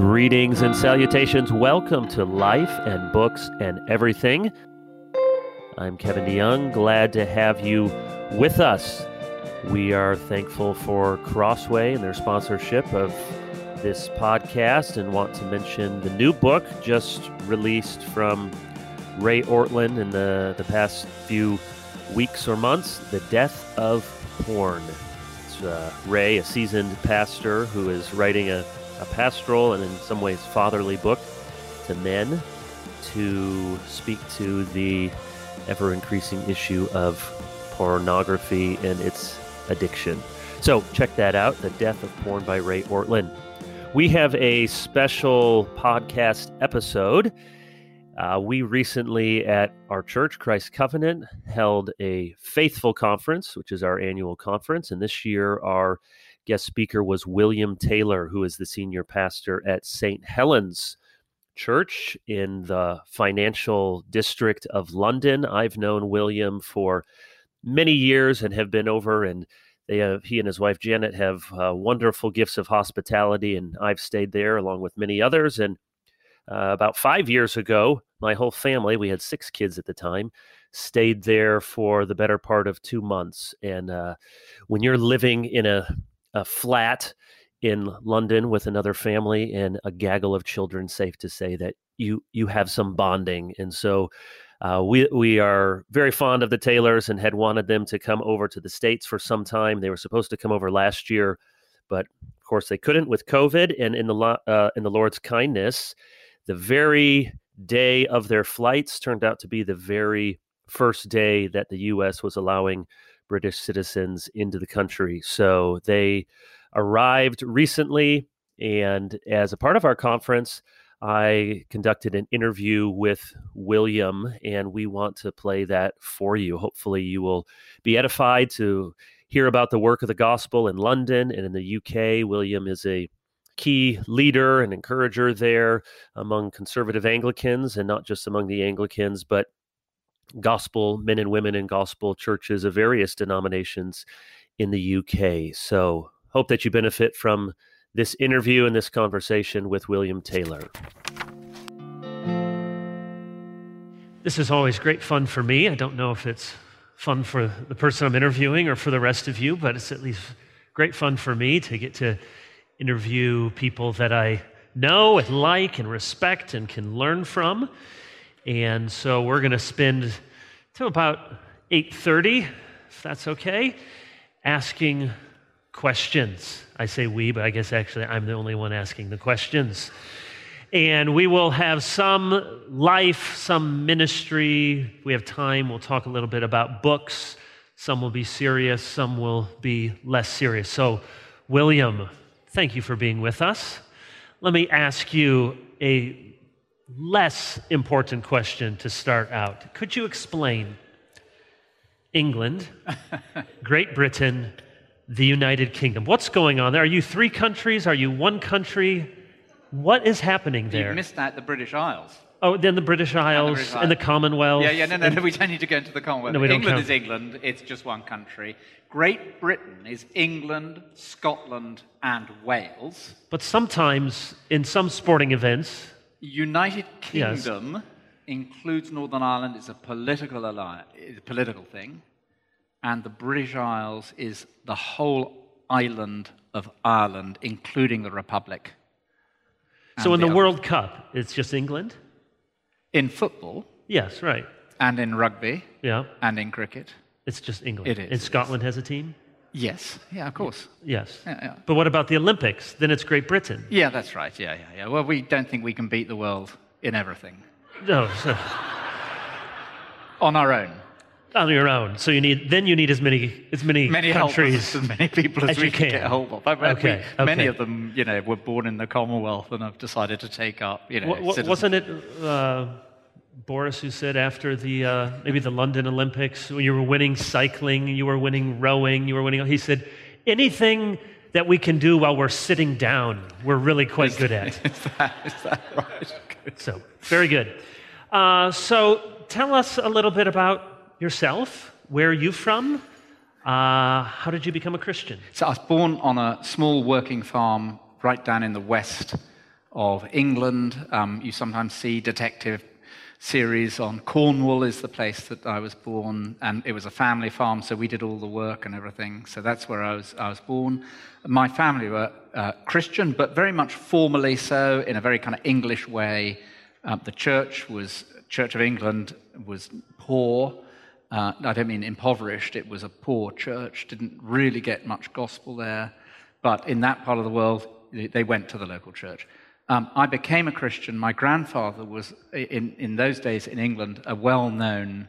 Greetings and salutations. Welcome to Life and Books and Everything. I'm Kevin DeYoung. Glad to have you with us. We are thankful for Crossway and their sponsorship of this podcast and want to mention the new book just released from Ray Ortlund in the, the past few weeks or months The Death of Porn. It's uh, Ray, a seasoned pastor who is writing a a pastoral and in some ways fatherly book to men to speak to the ever increasing issue of pornography and its addiction. So check that out The Death of Porn by Ray Ortlund. We have a special podcast episode. Uh, we recently at our church, Christ Covenant, held a faithful conference, which is our annual conference. And this year, our guest speaker was William Taylor, who is the senior pastor at St. Helens Church in the financial district of London. I've known William for many years and have been over and they have, he and his wife Janet have uh, wonderful gifts of hospitality, and I've stayed there along with many others. And uh, about five years ago, my whole family, we had six kids at the time, stayed there for the better part of two months. And uh, when you're living in a a flat in London with another family and a gaggle of children, safe to say that you you have some bonding. And so uh, we we are very fond of the Taylors and had wanted them to come over to the states for some time. They were supposed to come over last year, but of course they couldn't with COVID. And in the uh, in the Lord's kindness, the very day of their flights turned out to be the very first day that the U.S. was allowing British citizens into the country. So they arrived recently, and as a part of our conference, I conducted an interview with William, and we want to play that for you. Hopefully, you will be edified to hear about the work of the gospel in London and in the UK. William is a key leader and encourager there among conservative Anglicans, and not just among the Anglicans, but gospel men and women in gospel churches of various denominations in the UK. So, hope that you benefit from this interview and this conversation with William Taylor. This is always great fun for me. I don't know if it's fun for the person I'm interviewing or for the rest of you, but it's at least great fun for me to get to interview people that I know and like and respect and can learn from. And so we're going to spend to about 8:30, if that's okay, asking questions. I say we, but I guess actually I'm the only one asking the questions. And we will have some life, some ministry. If we have time, we'll talk a little bit about books. Some will be serious, some will be less serious. So, William, thank you for being with us. Let me ask you a less important question to start out. Could you explain England, Great Britain, the United Kingdom? What's going on there? Are you three countries? Are you one country? What is happening there? You missed out the British Isles. Oh, then the British Isles and the, British Isles. and the Commonwealth. Yeah, yeah, no, no, no, we don't need to go into the Commonwealth. No, England is England, it's just one country. Great Britain is England, Scotland, and Wales. But sometimes in some sporting events, United Kingdom yes. includes Northern Ireland. It's a political alliance, it's a political thing, and the British Isles is the whole island of Ireland, including the Republic. So in the, the World Cup, it's just England. In football. Yes, right. And in rugby. Yeah. And in cricket. It's just England. It is. And Scotland has a team. Yes, yeah, of course. Yes. Yeah, yeah. But what about the Olympics? Then it's Great Britain. Yeah, that's right. Yeah, yeah, yeah. Well, we don't think we can beat the world in everything. No. So... On our own. On your own. So you need then you need as many as many, many countries as many people as, as we can. get hold of. I mean, okay, we, okay. Many of them, you know, were born in the Commonwealth and have decided to take up, you know, wasn't it? Uh, Boris, who said after the uh, maybe the London Olympics, when you were winning cycling, you were winning rowing, you were winning. He said, anything that we can do while we're sitting down, we're really quite good at. Is that, is that right? So very good. Uh, so tell us a little bit about yourself. Where are you from? Uh, how did you become a Christian? So I was born on a small working farm right down in the west of England. Um, you sometimes see detective series on Cornwall is the place that I was born, and it was a family farm, so we did all the work and everything. So that's where I was, I was born. My family were uh, Christian, but very much formally so, in a very kind of English way. Uh, the church was Church of England was poor. Uh, I don't mean impoverished. It was a poor church. Didn't really get much gospel there, but in that part of the world, they went to the local church. Um, I became a Christian. My grandfather was, in, in those days in England, a well known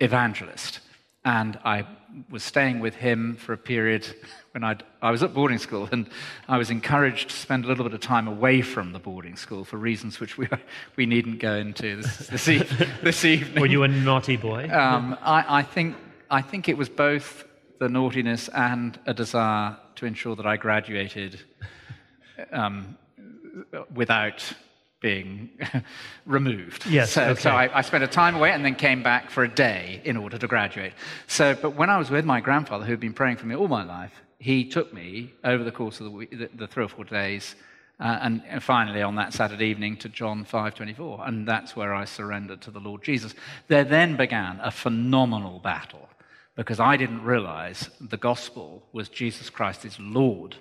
evangelist. And I was staying with him for a period when I'd, I was at boarding school, and I was encouraged to spend a little bit of time away from the boarding school for reasons which we, we needn't go into this, this, e- this evening. Were you a naughty boy? Um, I, I, think, I think it was both the naughtiness and a desire to ensure that I graduated um, without being removed. Yes. So, okay. so I, I, spent a time away and then came back for a day in order to graduate. So, but when I was with my grandfather, who'd been praying for me all my life, he took me over the course of the, week, the, the three or four days, uh, and, and finally on that Saturday evening to John 5:24, and that's where I surrendered to the Lord Jesus. There then began a phenomenal battle because I didn't realize the gospel was Jesus Christ is Lord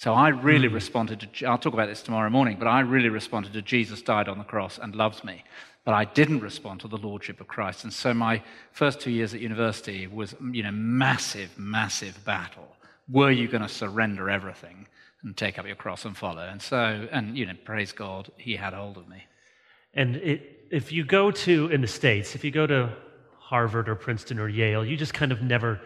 so I really mm. responded to, I'll talk about this tomorrow morning, but I really responded to Jesus died on the cross and loves me. But I didn't respond to the Lordship of Christ. And so my first two years at university was, you know, massive, massive battle. Were you going to surrender everything and take up your cross and follow? And so, and, you know, praise God, he had hold of me. And it, if you go to, in the States, if you go to Harvard or Princeton or Yale, you just kind of never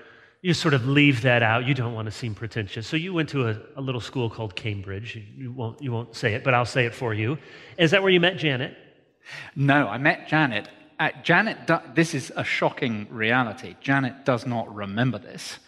you sort of leave that out. You don't want to seem pretentious. So you went to a, a little school called Cambridge. You won't, you won't say it, but I'll say it for you. Is that where you met Janet? No, I met Janet. Uh, Janet, this is a shocking reality. Janet does not remember this.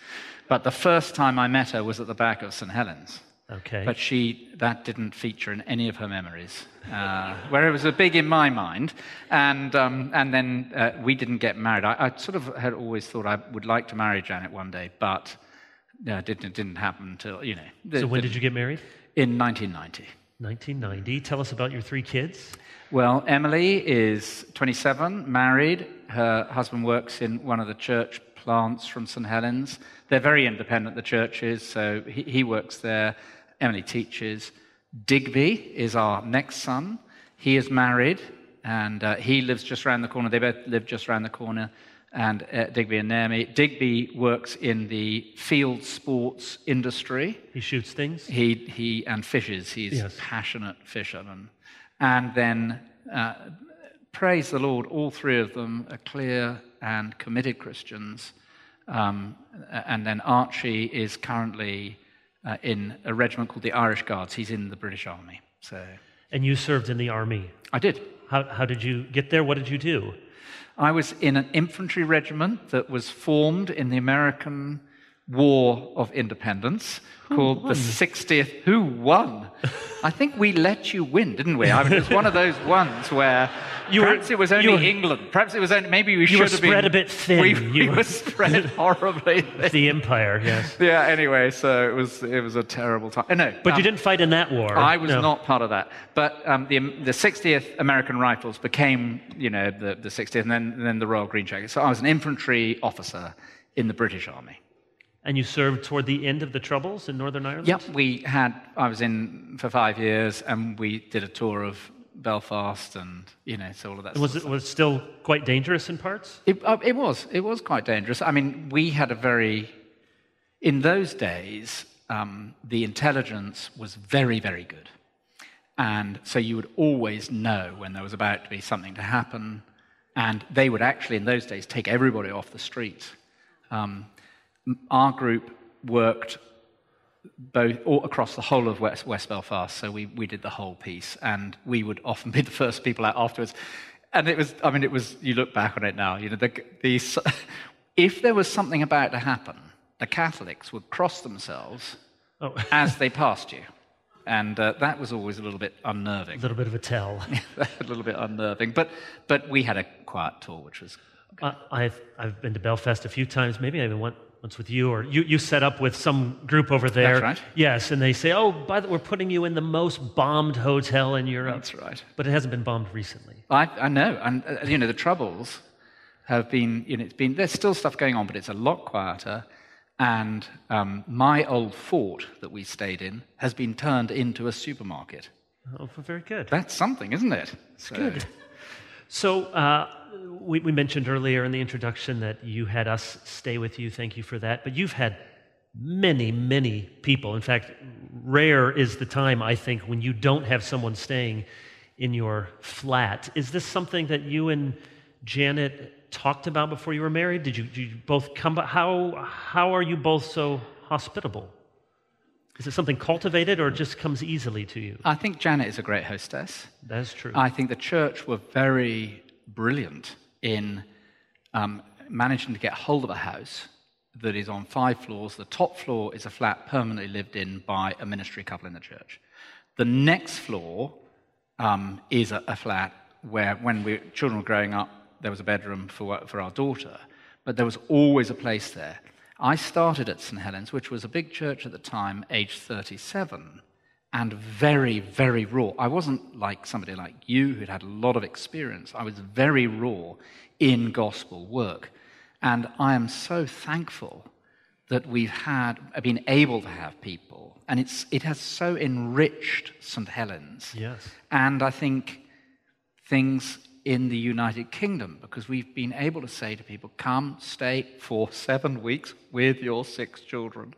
But the first time I met her was at the back of St. Helens. Okay. But she, that didn't feature in any of her memories, uh, where it was a big in my mind. And, um, and then uh, we didn't get married. I, I, sort of had always thought I would like to marry Janet one day, but uh, it didn't, didn't happen until, you know. The, so when the, did you get married? In 1990. 1990. Tell us about your three kids. Well, Emily is 27, married. Her husband works in one of the church plants from St. Helens. They're very independent, the churches, so he, he works there. Emily teaches. Digby is our next son. He is married and uh, he lives just around the corner. They both live just around the corner. And uh, Digby and Naomi. Digby works in the field sports industry. He shoots things. He he and fishes. He's yes. a passionate fisherman. And then, uh, praise the Lord, all three of them are clear and committed Christians. Um, and then Archie is currently uh, in a regiment called the Irish Guards. He's in the British Army. So. And you served in the army? I did. How, how did you get there? What did you do? I was in an infantry regiment that was formed in the American War of Independence who called won? the 60th. Who won? I think we let you win, didn't we? I mean, it was one of those ones where you perhaps were, it was only were, England. Perhaps it was only, maybe we should have been. spread a bit thin. We, we were, were spread horribly thin. The empire, yes. Yeah. Anyway, so it was it was a terrible time. No, but um, you didn't fight in that war. I was no. not part of that. But um, the the 60th American Rifles became, you know, the, the 60th, and then and then the Royal Green Jackets. So I was an infantry officer in the British Army. And you served toward the end of the Troubles in Northern Ireland? Yep, we had, I was in for five years and we did a tour of Belfast and, you know, so all of that. Was it was it still quite dangerous in parts? It, uh, it was. It was quite dangerous. I mean, we had a very, in those days, um, the intelligence was very, very good. And so you would always know when there was about to be something to happen. And they would actually, in those days, take everybody off the street. Um, our group worked both across the whole of West, West Belfast, so we, we did the whole piece, and we would often be the first people out afterwards. And it was, I mean, it was, you look back on it now, you know, the, the, if there was something about to happen, the Catholics would cross themselves oh. as they passed you. And uh, that was always a little bit unnerving. A little bit of a tell. a little bit unnerving. But, but we had a quiet tour, which was. Uh, I've, I've been to Belfast a few times. Maybe I even went once with you, or you, you set up with some group over there. That's right. Yes, and they say, oh, by the we're putting you in the most bombed hotel in Europe. That's right. But it hasn't been bombed recently. I, I know, and uh, you know the troubles have been, you know, it's been there's still stuff going on, but it's a lot quieter. And um, my old fort that we stayed in has been turned into a supermarket. Oh, very good. That's something, isn't it? It's so. good. So uh, we, we mentioned earlier in the introduction that you had us stay with you. Thank you for that. But you've had many, many people. In fact, rare is the time, I think, when you don't have someone staying in your flat. Is this something that you and Janet talked about before you were married? Did you, did you both come? How, how are you both so hospitable? Is it something cultivated or just comes easily to you? I think Janet is a great hostess. That's true. I think the church were very brilliant in um, managing to get hold of a house that is on five floors. The top floor is a flat permanently lived in by a ministry couple in the church. The next floor um, is a, a, flat where, when we children were growing up, there was a bedroom for, for our daughter, but there was always a place there. I started at St. Helens, which was a big church at the time, age 37, and very, very raw. I wasn't like somebody like you who'd had a lot of experience. I was very raw in gospel work. And I am so thankful that we've had, been able to have people. And it's, it has so enriched St. Helens. Yes. And I think things in the United Kingdom because we've been able to say to people, come stay for seven weeks with your six children.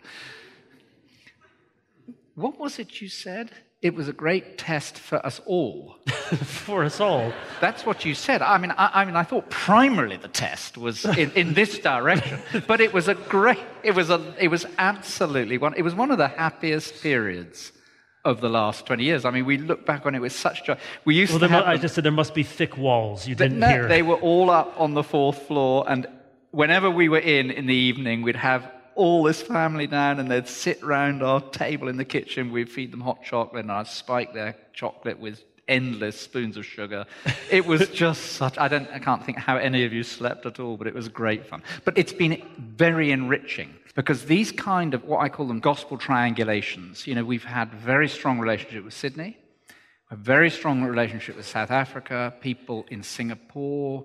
What was it you said? It was a great test for us all. for us all. That's what you said. I mean, I, I mean, I thought primarily the test was in, in, this direction, but it was a great. It was a. It was absolutely one. It was one of the happiest periods of the last 20 years. I mean, we look back on it with such joy. We used well, to have I just said there must be thick walls. You didn't no, hear. They were all up on the fourth floor, and whenever we were in in the evening, we'd have all this family down, and they'd sit round our table in the kitchen. We'd feed them hot chocolate, and I'd spike their chocolate with endless spoons of sugar. It was just such. I don't. I can't think how any of you slept at all, but it was great fun. But it's been very enriching because these kind of what I call them gospel triangulations, you know, we've had very strong relationship with Sydney, a very strong relationship with South Africa, people in Singapore,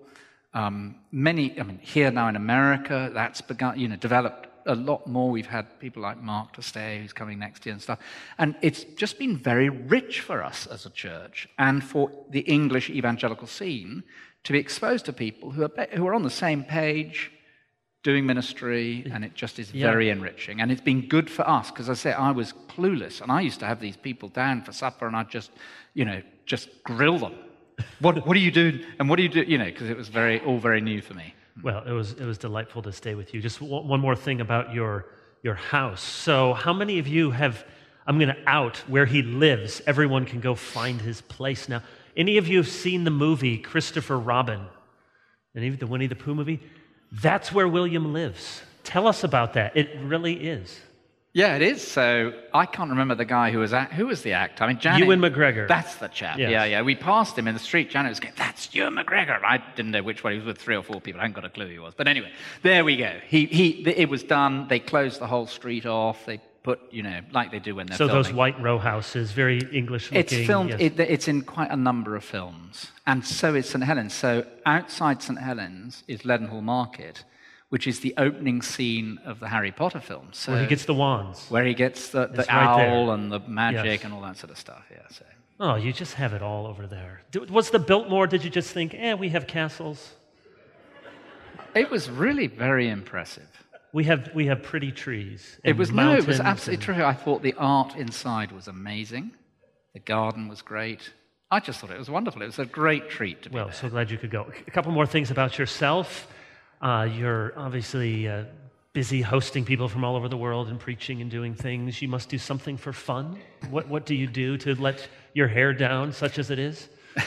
um, many, I mean, here now in America, that's begun, you know, developed a lot more. We've had people like Mark to stay, who's coming next year and stuff. And it's just been very rich for us as a church and for the English evangelical scene to be exposed to people who are, who are on the same page, doing ministry, and it just is yeah. very enriching. And it's been good for us because I say I was clueless, and I used to have these people down for supper, and I'd just, you know, just grill them. what, what do you do? And what do you do? You know, because it was very all very new for me. Mm-hmm. Well, it was it was delightful to stay with you. Just one more thing about your your house. So, how many of you have? I'm going to out where he lives. Everyone can go find his place now. Any of you have seen the movie Christopher Robin? Any of the Winnie the Pooh movie? That's where William lives. Tell us about that. It really is. Yeah, it is. So I can't remember the guy who was at, who was the actor. I mean, Janet. Ewan McGregor. That's the chap. Yes. Yeah, yeah. We passed him in the street. Janet was going, "That's Ewan McGregor." I didn't know which one. He was with three or four people. I hadn't got a clue who he was. But anyway, there we go. He, he. It was done. They closed the whole street off. They put, you know, like they do when they're so filming. those white row houses, very English looking. It's filmed. Yes. It, it's in quite a number of films, and so is St Helens. So outside St Helens is Leadenhall Market which is the opening scene of the Harry Potter films. So where he gets the wands. Where he gets the, the owl and the magic yes. and all that sort of stuff. Yeah. So. Oh, you just have it all over there. Was the Biltmore? Did you just think, eh, we have castles? It was really very impressive. We have we have pretty trees. It was no, it was absolutely and... true. I thought the art inside was amazing. The garden was great. I just thought it was wonderful. It was a great treat to be Well, there. so glad you could go. A couple more things about yourself. Uh, you're obviously uh, busy hosting people from all over the world and preaching and doing things. You must do something for fun. What, what do you do to let your hair down, such as it is?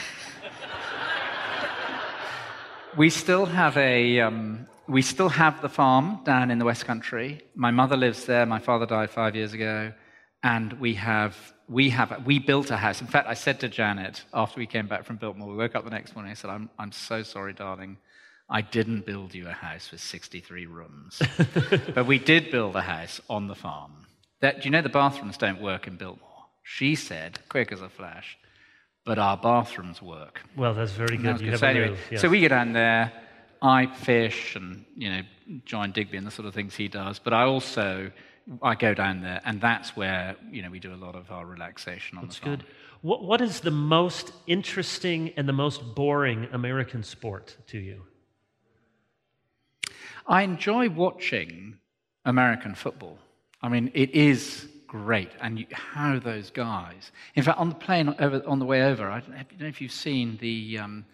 we still have a. Um, we still have the farm down in the West Country. My mother lives there. My father died five years ago, and we have we have we built a house. In fact, I said to Janet after we came back from Biltmore, we woke up the next morning. I said, "I'm I'm so sorry, darling. I didn't build you a house with 63 rooms. but we did build a house on the farm. That, do you know the bathrooms don't work in Biltmore? She said, quick as a flash, but our bathrooms work. Well, that's very good. So, anyway, yes. so we get down there. I fish and you know join Digby and the sort of things he does, but I also I go down there, and that's where you know we do a lot of our relaxation on that's the farm. good. What, what is the most interesting and the most boring American sport to you? I enjoy watching American football. I mean, it is great, and you, how those guys. In fact, on the plane over, on the way over, I don't know if you've seen the. Um,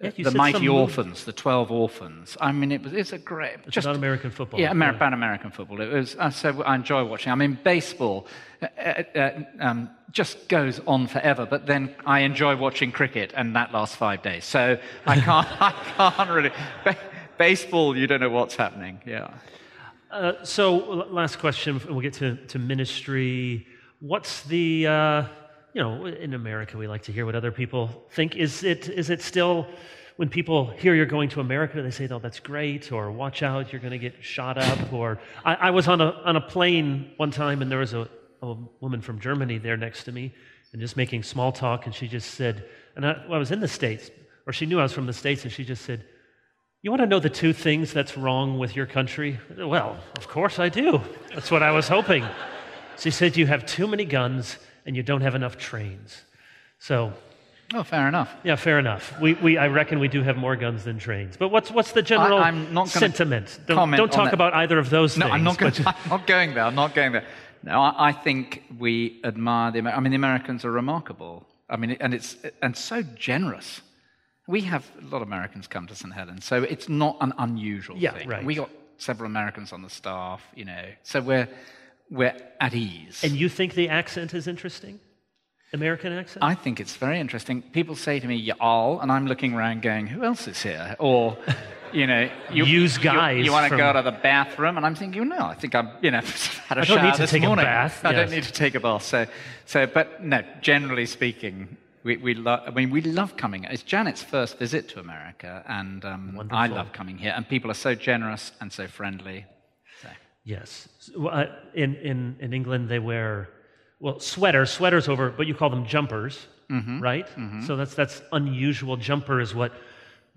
the mighty orphans, the twelve orphans. I mean, it was it's a great. It's just, about American football. Yeah, Amer- yeah, about American football. It was so I enjoy watching. I mean, baseball uh, uh, uh, um, just goes on forever, but then I enjoy watching cricket, and that lasts five days. So I can't, I can't really. Baseball, you don't know what's happening. Yeah. Uh, so, last question, we'll get to, to ministry. What's the, uh, you know, in America, we like to hear what other people think. Is it, is it still, when people hear you're going to America, they say, oh, that's great, or watch out, you're going to get shot up? Or I, I, was on a, on a plane one time, and there was a, a woman from Germany there next to me, and just making small talk, and she just said, and I, well, I was in the States, or she knew I was from the States, and she just said, you want to know the two things that's wrong with your country? Well, of course I do. That's what I was hoping. She said, You have too many guns and you don't have enough trains. So. Oh, fair enough. Yeah, fair enough. We, we, I reckon we do have more guns than trains. But what's, what's the general I, am not sentiment? Don't, don't talk about either of those no, things. I'm not, going, I'm not going there. I'm not going there. No, I, I think we admire the. I mean, the Americans are remarkable. I mean, and it's and so generous. We have a lot of Americans come to St. Helens, so it's not an unusual yeah, thing. Right. We got several Americans on the staff, you know, so we're, we're at ease. And you think the accent is interesting? American accent? I think it's very interesting. People say to me, y'all, and I'm looking around going, who else is here? Or, you know, you, use guys. You, you want to from... go to the bathroom? And I'm thinking, no, I think I'm, you know, had a I don't shower need to this take morning. A bath. I yes. don't need to take a bath. So, so, but no, generally speaking, we, we lo- I mean, we love coming. It's Janet's first visit to America, and um, I love coming here. And people are so generous and so friendly. So. Yes. Uh, in, in, in England, they wear, well, sweaters, sweaters over, but you call them jumpers, mm-hmm. right? Mm-hmm. So that's, that's unusual. Jumper is what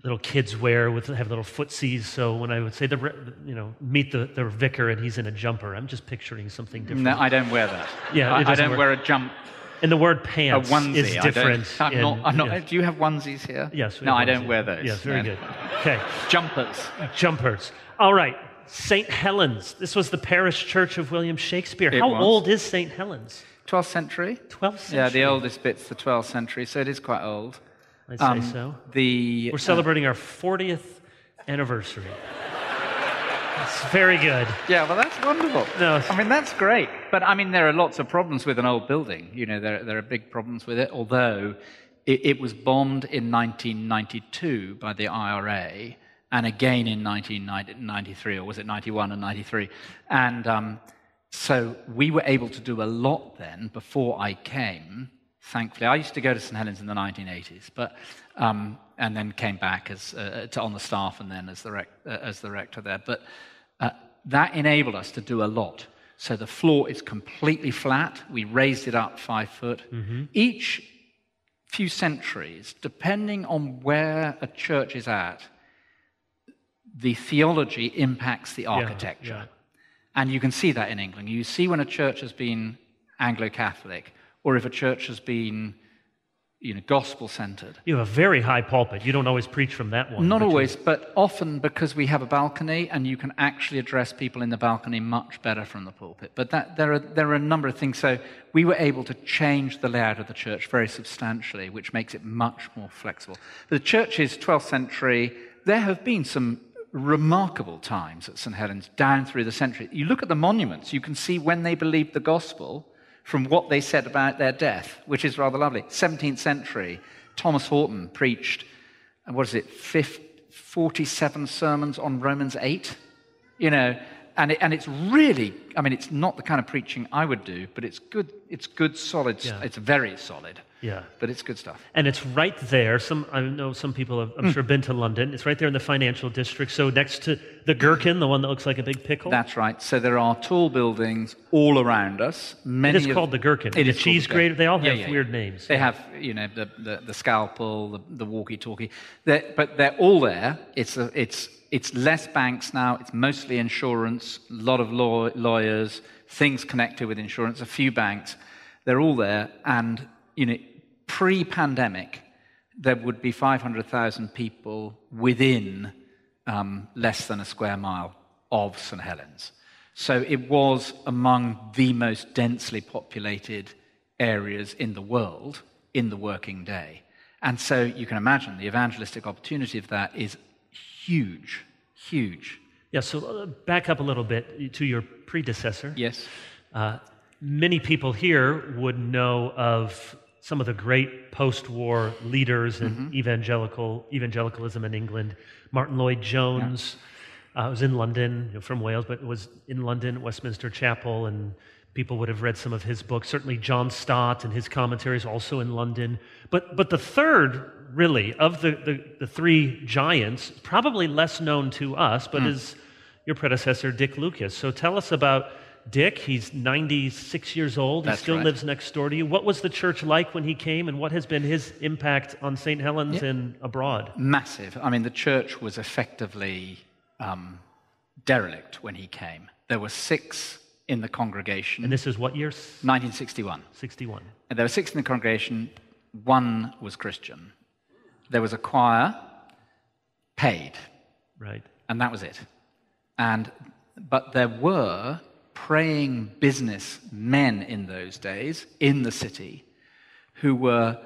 little kids wear with have little footsies. So when I would say the you know meet the, the vicar and he's in a jumper, I'm just picturing something different. No, I don't wear that. Yeah, I, I don't wear. wear a jump and the word pants a onesie. is different. I am in, not, I'm not, yes. Do you have onesies here? Yes. No, I don't wear those. Yes, very good. Okay. Jumpers. Jumpers. All right. St. Helens. This was the parish church of William Shakespeare. It How was. old is St. Helens? 12th century. 12th century. Yeah, the oldest bit's the 12th century, so it is quite old. I'd um, say so. The, We're celebrating uh, our 40th anniversary. It's very good. Yeah, well, that's wonderful. No, I mean, that's great. But I mean, there are lots of problems with an old building. You know, there, there are big problems with it, although it, it was bombed in 1992 by the IRA and again in 1993, or was it 91 and 93? And um, so we were able to do a lot then before I came. Thankfully, I used to go to St Helens in the 1980s, but um, and then came back as uh, to, on the staff and then as the, rec- uh, as the rector there. But uh, that enabled us to do a lot. So the floor is completely flat. We raised it up five foot. Mm-hmm. Each few centuries, depending on where a church is at, the theology impacts the architecture. Yeah, yeah. And you can see that in England. You see when a church has been Anglo Catholic, or if a church has been you know, gospel centered. You have a very high pulpit. You don't always preach from that one. Not always, you? but often because we have a balcony and you can actually address people in the balcony much better from the pulpit. But that, there, are, there are a number of things. So we were able to change the layout of the church very substantially, which makes it much more flexible. The church is 12th century. There have been some remarkable times at St. Helens down through the century. You look at the monuments, you can see when they believed the gospel from what they said about their death, which is rather lovely. 17th century, Thomas Horton preached, what is it, 47 sermons on Romans 8? You know, and, it, and it's really, I mean, it's not the kind of preaching I would do, but it's good, it's good, solid, Yeah. it's very solid, Yeah. but it's good stuff. And it's right there. Some I know some people have, I'm hmm. sure, been to London. It's right there in the financial district. So next to the Gherkin, the one that looks like a big pickle. That's right. So there are tall buildings all around us. it Many is of- called the Gherkin. It the is cheese the grater. They all Yeah, have yeah, yeah. weird names. They have, you know, the, the, the scalpel, the, the walkie-talkie, They're- but they're all there. It's, a, it's, it's less banks now. It's mostly insurance, a lot of law, lawyers, things connected with insurance, a few banks. They're all there. And, you know, pre-pandemic, there would be 500,000 people within um, less than a square mile of St. Helens. So it was among the most densely populated areas in the world in the working day. And so you can imagine the evangelistic opportunity of that is huge, huge. Yeah. So uh, back up a little bit to your predecessor. Yes? Uh, many people here would know of some of the great post-war leaders in Mm-hmm. evangelical evangelicalism in England. Martyn Lloyd Jones uh, was in London, you know, from Wales, but was in London, Westminster Chapel, and people would have read some of his books. Certainly, John Stott and his commentaries also in London. But but the third, really, of the the, the three giants, probably less known to us, but is your predecessor, Dick Lucas. So tell us about Dick. He's 96 years old. That's he still right. lives next door to you. What was the church like when he came, and what has been his impact on St. Helens and abroad? Massive. I mean, the church was effectively um, derelict when he came. There were six in the congregation. And this is what year? 1961. 61. And there were six in the congregation, one was Christian. There was a choir, paid, Right. and that was it. And, but there were praying business men in those days in the city who were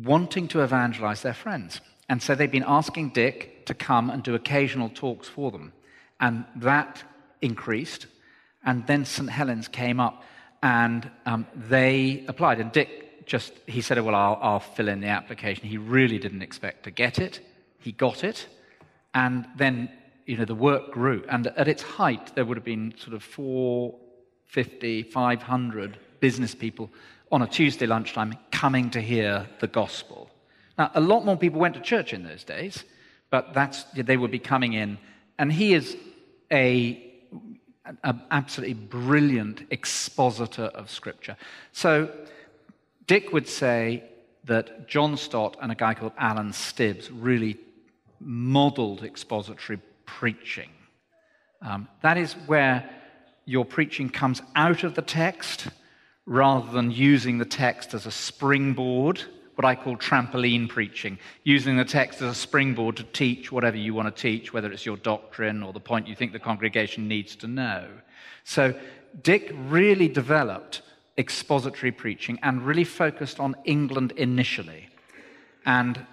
wanting to evangelize their friends. And so they'd been asking Dick to come and do occasional talks for them. And that increased. And then St. Helens came up and um, they applied. And Dick just, he said, Well, I'll, I'll fill in the application. He really didn't expect to get it. He got it. And then, you know, the work grew. And at its height, there would have been sort of 450, 500 business people on a Tuesday lunchtime coming to hear the gospel. Now, a lot more people went to church in those days, but that's, they would be coming in. And he is a, an absolutely brilliant expositor of Scripture. So, Dick would say that John Stott and a guy called Alan Stibbs really modeled expository preaching. Um, that is where your preaching comes out of the text rather than using the text as a springboard, what I call trampoline preaching, using the text as a springboard to teach whatever you want to teach, whether it's your doctrine or the point you think the congregation needs to know. So Dick really developed expository preaching and really focused on England initially. And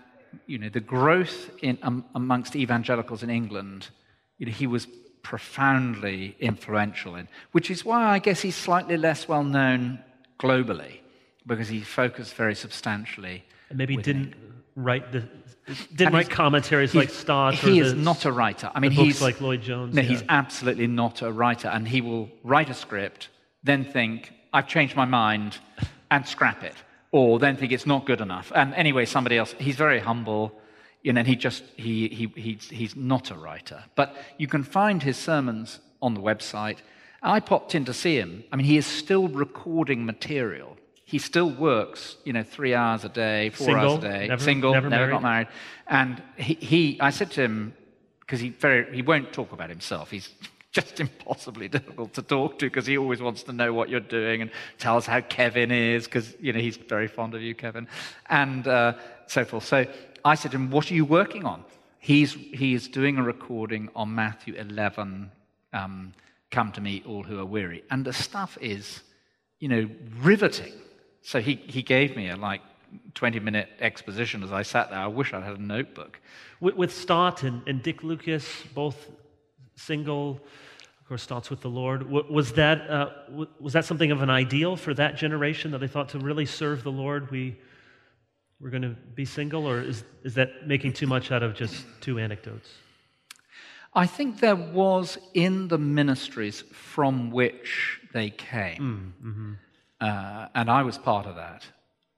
you know, the growth in, um, amongst evangelicals in England, you know, he was profoundly influential in, which is why I guess he's slightly less well known globally, because he focused very substantially. And maybe didn't write the didn't And write commentaries like Stott. or He is the- not a writer. I mean, he's like Lloyd Jones. No, yeah. he's absolutely not a writer, and he will write a script, then think, I've changed my mind, and scrap it. Or then think it's not good enough. And anyway, somebody else, he's very humble, you know, and he just, he, he, he's, he's not a writer. But you can find his sermons on the website. I popped in to see him. I mean, he is still recording material. He still works, you know, three hours a day, four hours a day. never- Single, never never married. got married. And he, he I said to him, because he very he won't talk about himself. He's just impossibly difficult to talk to because he always wants to know what you're doing and tell us how Kevin is because you know he's very fond of you, Kevin, and uh, so forth. So I said to him, "What are you working on?" He's he is doing a recording on Matthew 11. Um, Come to me, all who are weary, and the stuff is, you know, riveting. So he he gave me a like 20 minute exposition as I sat there. I wish I'd had a notebook. with, with Stott and, and Dick Lucas, both single. Of course, starts with the Lord. Was that uh, was that something of an ideal for that generation that they thought to really serve the Lord? We we're going to be single, or is is that making too much out of just two anecdotes? I think there was in the ministries from which they came, Mm, mm-hmm. uh, and I was part of that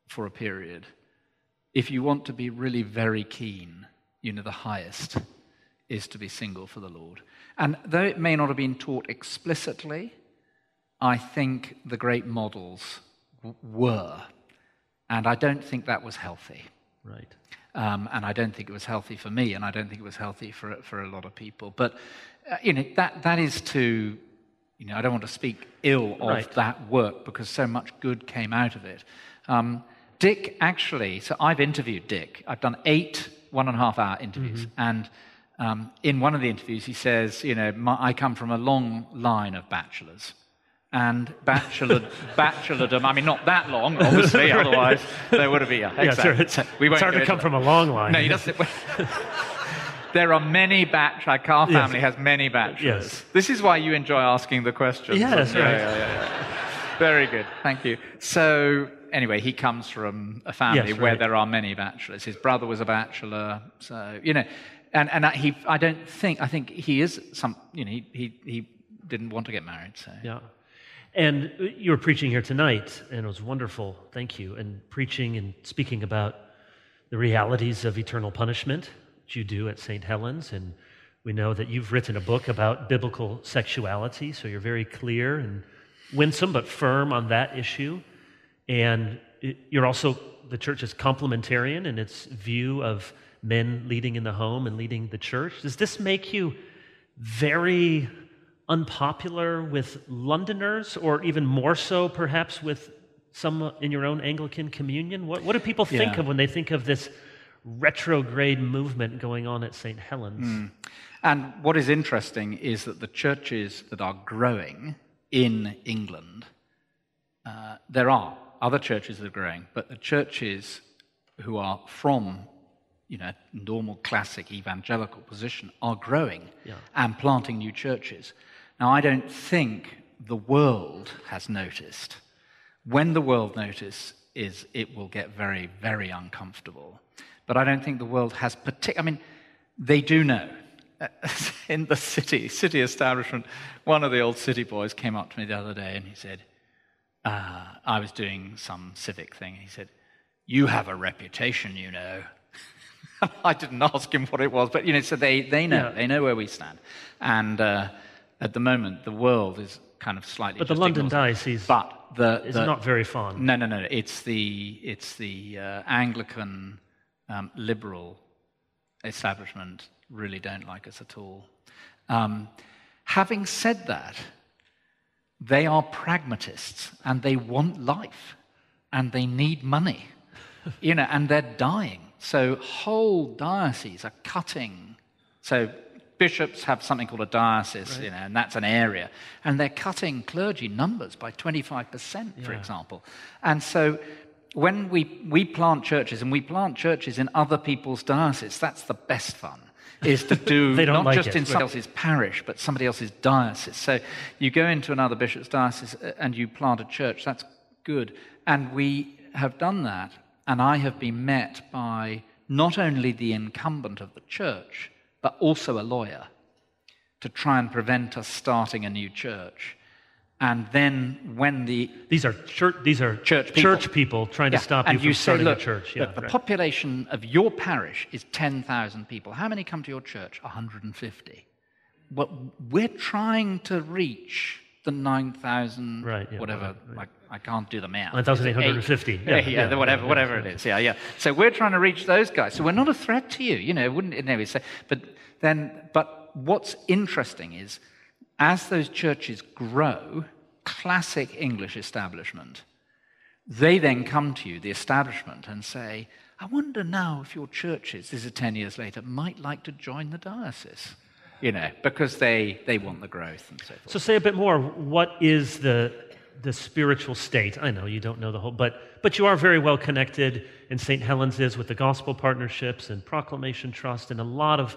for a period. If you want to be really very keen, you know, the highest is to be single for the Lord. And though it may not have been taught explicitly, I think the great models w- were. And I don't think that was healthy. Right. Um, and I don't think it was healthy for me, and I don't think it was healthy for, for a lot of people. But, uh, you know, that, that is to, you know, I don't want to speak ill of Right. that work because so much good came out of it. Um, Dick actually, so I've interviewed Dick. I've done eight one and a half hour interviews. And um, in one of the interviews, he says, you know, my, I come from a long line of bachelors. And bachelor, bachelordom, I mean, not that long, obviously, otherwise there would have been. Yeah, exactly. it's, we won't it's hard to come that. from a long line. No, he doesn't. there are many bachelors. Our Yes. family has many bachelors. Yes. This is why you enjoy asking the questions. Yes, right. Yeah, yeah, yeah. Very good. Thank you. So, anyway, he comes from a family Yes, where right. there are many bachelors. His brother was a bachelor. So, you know, and, and I- he, I don't think, I think he is some, you know, he, he, he didn't want to get married. So, Yeah. And you were preaching here tonight, and it was wonderful. Thank you. And preaching and speaking about the realities of eternal punishment, which you do at St. Helens. And we know that you've written a book about biblical sexuality, so you're very clear and winsome but firm on that issue. And it- you're also, the church is complementarian in its view of men leading in the home and leading the church. Does this make you very unpopular with Londoners, or even more so perhaps with some in your own Anglican communion? What, what do people think Yeah. of when they think of this retrograde movement going on at St. Helens? And what is interesting is that the churches that are growing in England, uh, there are other churches that are growing, but the churches who are from, you know, normal classic evangelical position are growing Yeah. and planting new churches. Now, I don't think the world has noticed. When the world notices, is, it will get very, very uncomfortable. But I don't think the world has particular. I mean, they do know. In the city, city establishment, one of the old city boys came up to me the other day and he said, uh, I was doing some civic thing. He said, You have a reputation, you know. I didn't ask him what it was, but you know, so they, they know, Yeah. they know where we stand. And uh, at the moment, the world is kind of slightly. But the London diocese But the, is the not very fond. no, no, no. It's the it's the uh, Anglican um, liberal establishment really don't like us at all. Um, having said that, they are pragmatists and they want life and they need money, you know, and they're dying. So whole dioceses are cutting. So bishops have something called a diocese, you know, and that's an area, and they're cutting clergy numbers by 25%, for example. And so when we, we plant churches, and we plant churches in other people's dioceses, that's the best fun. Is to do don't like just it, in right. somebody else's parish, but somebody else's diocese. So you go into another bishop's diocese uh, and you plant a church. That's good. And we have done that. And I have been met by not only the incumbent of the church, but also a lawyer to try and prevent us starting a new church. And then when the These are church, these are Church people. church people trying to yeah, stop you and from you say, starting look, a church. Yeah, look, the right. population of your parish is 10,000 people. How many come to your church? 150. Well, we're trying to reach the 9,000, Right, yeah, whatever. right, I, I can't do the math. 9,850, Eight- yeah, Yeah, yeah, yeah, whatever, whatever it is. Yeah, yeah. So we're trying to reach those guys. So we're not a threat to you, you know. Wouldn't anyway? So, but then, but what's interesting is, as those churches grow, classic English establishment, they then come to you, the establishment, and say, I wonder now if your churches, this is 10 years later, might like to join the diocese. You know, because they, they want the growth and so forth. So say a bit more. What is the the spiritual state? I know you don't know the whole, but but you are very well connected, and St. Helens is with the gospel partnerships and Proclamation Trust, and a lot of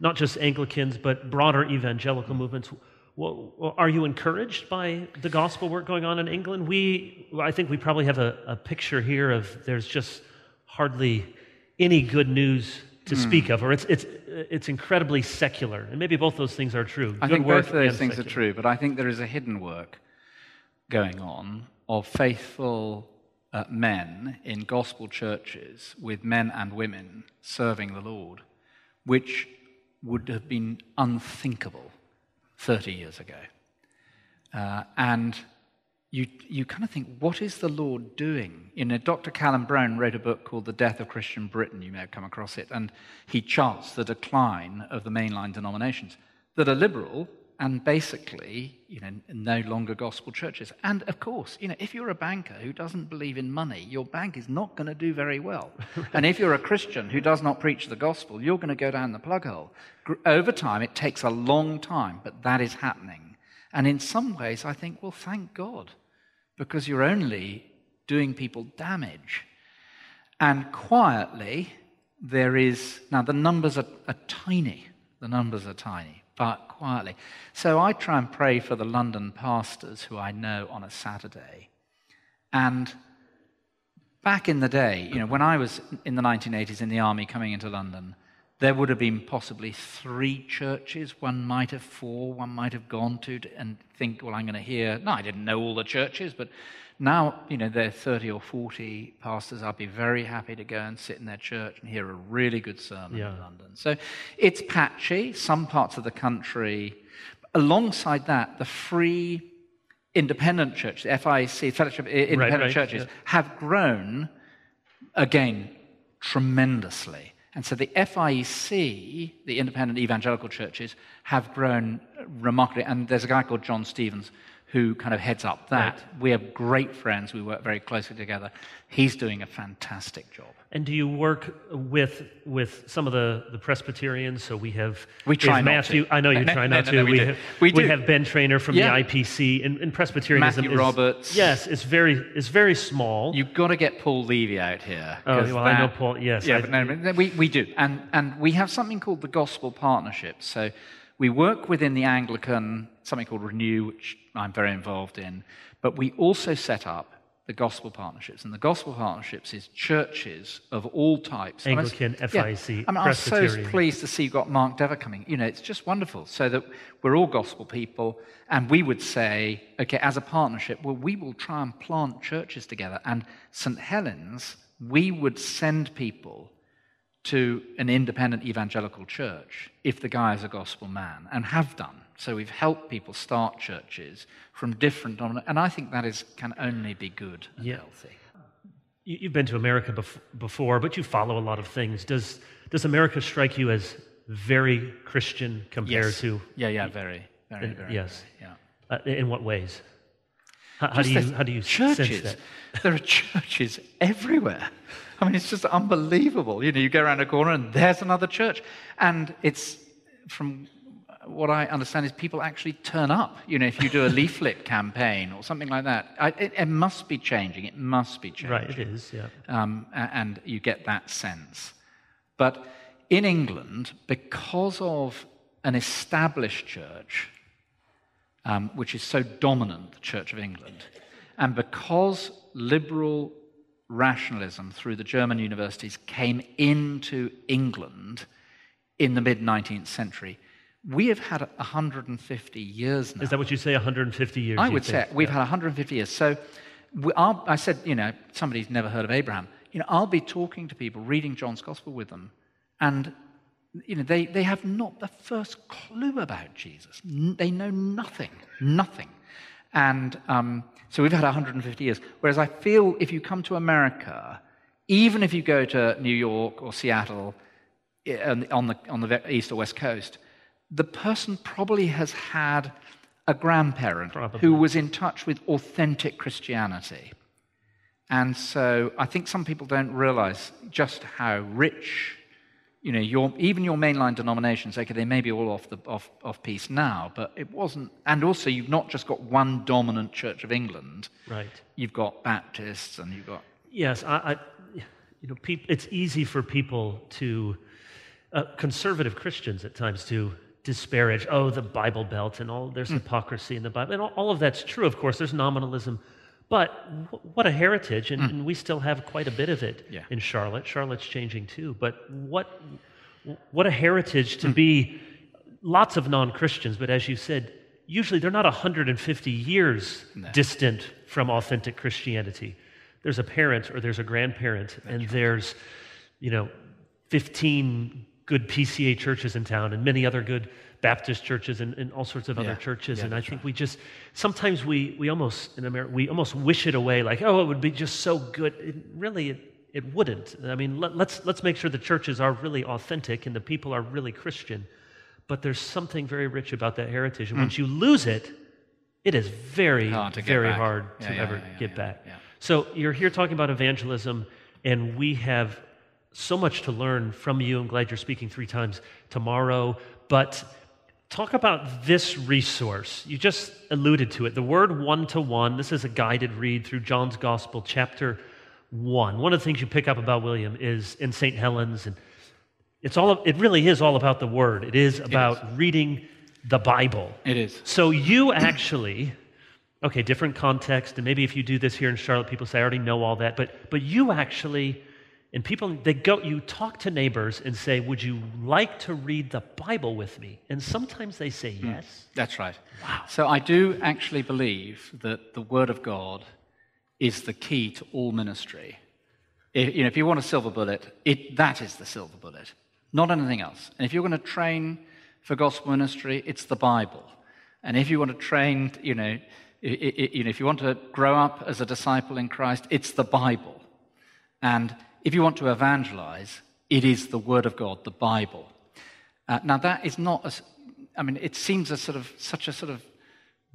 not just Anglicans but broader evangelical movements. Well, are you encouraged by the gospel work going on in England? We, I think we probably have a, a picture here of there's just hardly any good news to hmm. speak of, or it's, it's it's incredibly secular, and maybe both those things are true. I Good think work both those things secular. are true, but I think there is a hidden work going on of faithful uh, men in gospel churches with men and women serving the Lord, which would have been unthinkable 30 years ago. Uh, and you, you kind of think, what is the Lord doing? You know, Dr. Callum Brown wrote a book called The Death of Christian Britain. You may have come across it. And he charts the decline of the mainline denominations that are liberal and basically, you know, no longer gospel churches. And of course, you know, if you're a banker who doesn't believe in money, your bank is not going to do very well. and if you're a Christian who does not preach the gospel, you're going to go down the plug hole. Over time, it takes a long time, but that is happening. And in some ways, I think, well, thank God, because you're only doing people damage. And quietly, there is now the numbers are, are tiny. The numbers are tiny, but quietly. So I try and pray for the London pastors who I know on a Saturday. And back in the day, you know, when I was in the 1980s in the army coming into London, there would have been possibly three churches. One might have four, one might have gone to and think, well, I'm going to hear. No, I didn't know all the churches, but now, you know, there are 30 or 40 pastors. I'd be very happy to go and sit in their church and hear a really good sermon Yeah. in London. So it's patchy, some parts of the country. Alongside that, the free independent church, the FIC, Fellowship of Independent right, Churches, yeah. have grown again tremendously. And so the FIEC, the independent evangelical churches, have grown remarkably. And there's a guy called John Stevens who kind of heads up that. We have great friends. We work very closely together. He's doing a fantastic job. And do you work with with some of the, the Presbyterians? So we have We try Matthew. I know you No, try no, not no, to. no, we do. have, We do. have Ben Trainer from Yeah. the IPC, and, and Presbyterianism Matthew is Roberts. Yes, it's very it's very small. You've got to get Paul Levy out here. Oh, well, I know Paul- yes, Yeah, I- but no, we, we do. And, and we have something called the Gospel Partnership. So we work within the Anglican, something called Renew, which I'm very involved in. But we also set up the Gospel Partnerships. And the Gospel Partnerships is churches of all types. And I was- Anglican, yeah. FIC, I mean, I'm so pleased to see you've got Mark Dever coming. You know, it's just wonderful. So that we're all gospel people, and we would say, okay, as a partnership, well, we will try and plant churches together. And St. Helens, we would send people to an independent evangelical church if the guy is a gospel man, and have done. So we've helped people start churches from different, and I think that is can only be good and Yeah. healthy. You- You've been to America bef- before, but you follow a lot of things. Does does America strike you as very Christian compared Yes. to? Yeah, yeah, very, very, Uh, very. yes. Yeah. Uh, in what ways? How, how do you how do you churches? sense that? There are churches everywhere. I mean, it's just unbelievable. You know, you go around a corner and there's another church, and it's from what I understand is people actually turn up. You know, if you do a leaflet campaign or something like that, I, it, it must be changing. It must be changing Right, it is. Yeah. um, and you get that sense. But in England, because of an established church, um, which is so dominant, the Church of England, and because liberal rationalism through the German universities came into England in the mid 19th century, we have had 150 years now. Is that what you say? 150 years? I would say we've Yeah. had 150 years. So we, I said, you know, somebody's never heard of Abraham. You know, I'll be talking to people, reading John's Gospel with them, and you know, they, they have not the first clue about Jesus. They know nothing, nothing. And um, so we've had 150 years. Whereas I feel if you come to America, even if you go to New York or Seattle, on the, on the, on the east or west coast, the person probably has had a grandparent Probably. who was in touch with authentic Christianity. And so I think some people don't realize just how rich, you know, your, even your mainline denominations, okay, they may be all off, the, off, off piece now, but it wasn't. And also, you've not just got one dominant Church of England, Right. you've got Baptists and you've got. Yes, I, I you know, peop, it's easy for people to, uh, conservative Christians at times, to disparage, oh, the Bible Belt and all, there's hypocrisy in the Bible. And all, all of that's true, of course, there's nominalism. But wh- what a heritage, and, mm. and we still have quite a bit of it. Yeah. in Charlotte. Charlotte's changing too. But what, What a heritage to mm. be lots of non Christians, but as you said, usually they're not 150 years no. distant from authentic Christianity. There's a parent or there's a grandparent, That's and right. there's, you know, 15 good PCA churches in town and many other good Baptist churches and, and all sorts of yeah. other churches. Yeah, and I think right. we just sometimes we we almost in America we almost wish it away, like oh it would be just so good. It, really, it, it wouldn't. I mean, let, let's let's make sure the churches are really authentic and the people are really Christian. But there's something very rich about that heritage, and mm. once you lose it, it is very very hard yeah, to ever get back. So you're here talking about evangelism, and we have so much to learn from you. I'm glad you're speaking three times tomorrow. But talk about this resource. You just alluded to it. The word one to one. This is a guided read through John's Gospel, chapter one. One of the things you pick up about William is in St. Helens, and it's all. It really is all about the Word. It is about it is. reading the Bible. It is. So you actually. Okay, different context, and maybe if you do this here in Charlotte, people say, I already know all that, but, but you actually and people, they go, you talk to neighbors and say, Would you like to read the Bible with me? And sometimes they say hmm. yes. Mm, that's right. Wow. So I do actually believe that the Word of God is the key to all ministry. If, you know, if you want a silver bullet, it, that is the silver bullet, not anything else. And if you're going to train for gospel ministry, it's the Bible. And if you want to train, you know, it, it, you know, if you want to grow up as a disciple in Christ, it's the Bible. And if you want to evangelize, it is the Word of God, the Bible. Uh, now, that is not, a, I mean, it seems a sort of, such a sort of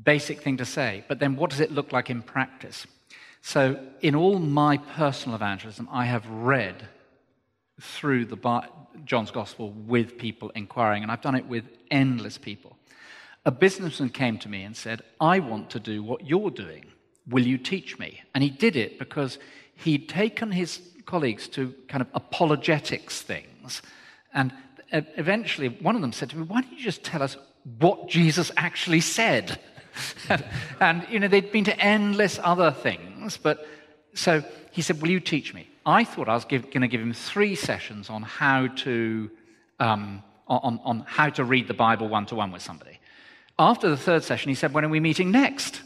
basic thing to say, but then what does it look like in practice? So, in all my personal evangelism, I have read through the John's Gospel with people inquiring, and I've done it with endless people. A businessman came to me and said, I want to do what you're doing. Will you teach me? And he did it because he'd taken his colleagues to kind of apologetics things. And eventually, one of them said to me, Why don't you just tell us what Jesus actually said? and, you know, they'd been to endless other things. But so he said, Will you teach me? I thought I was going to give him three sessions on how to. Um, on, on how to read the Bible one to one with somebody. After the third session, he said, When are we meeting next?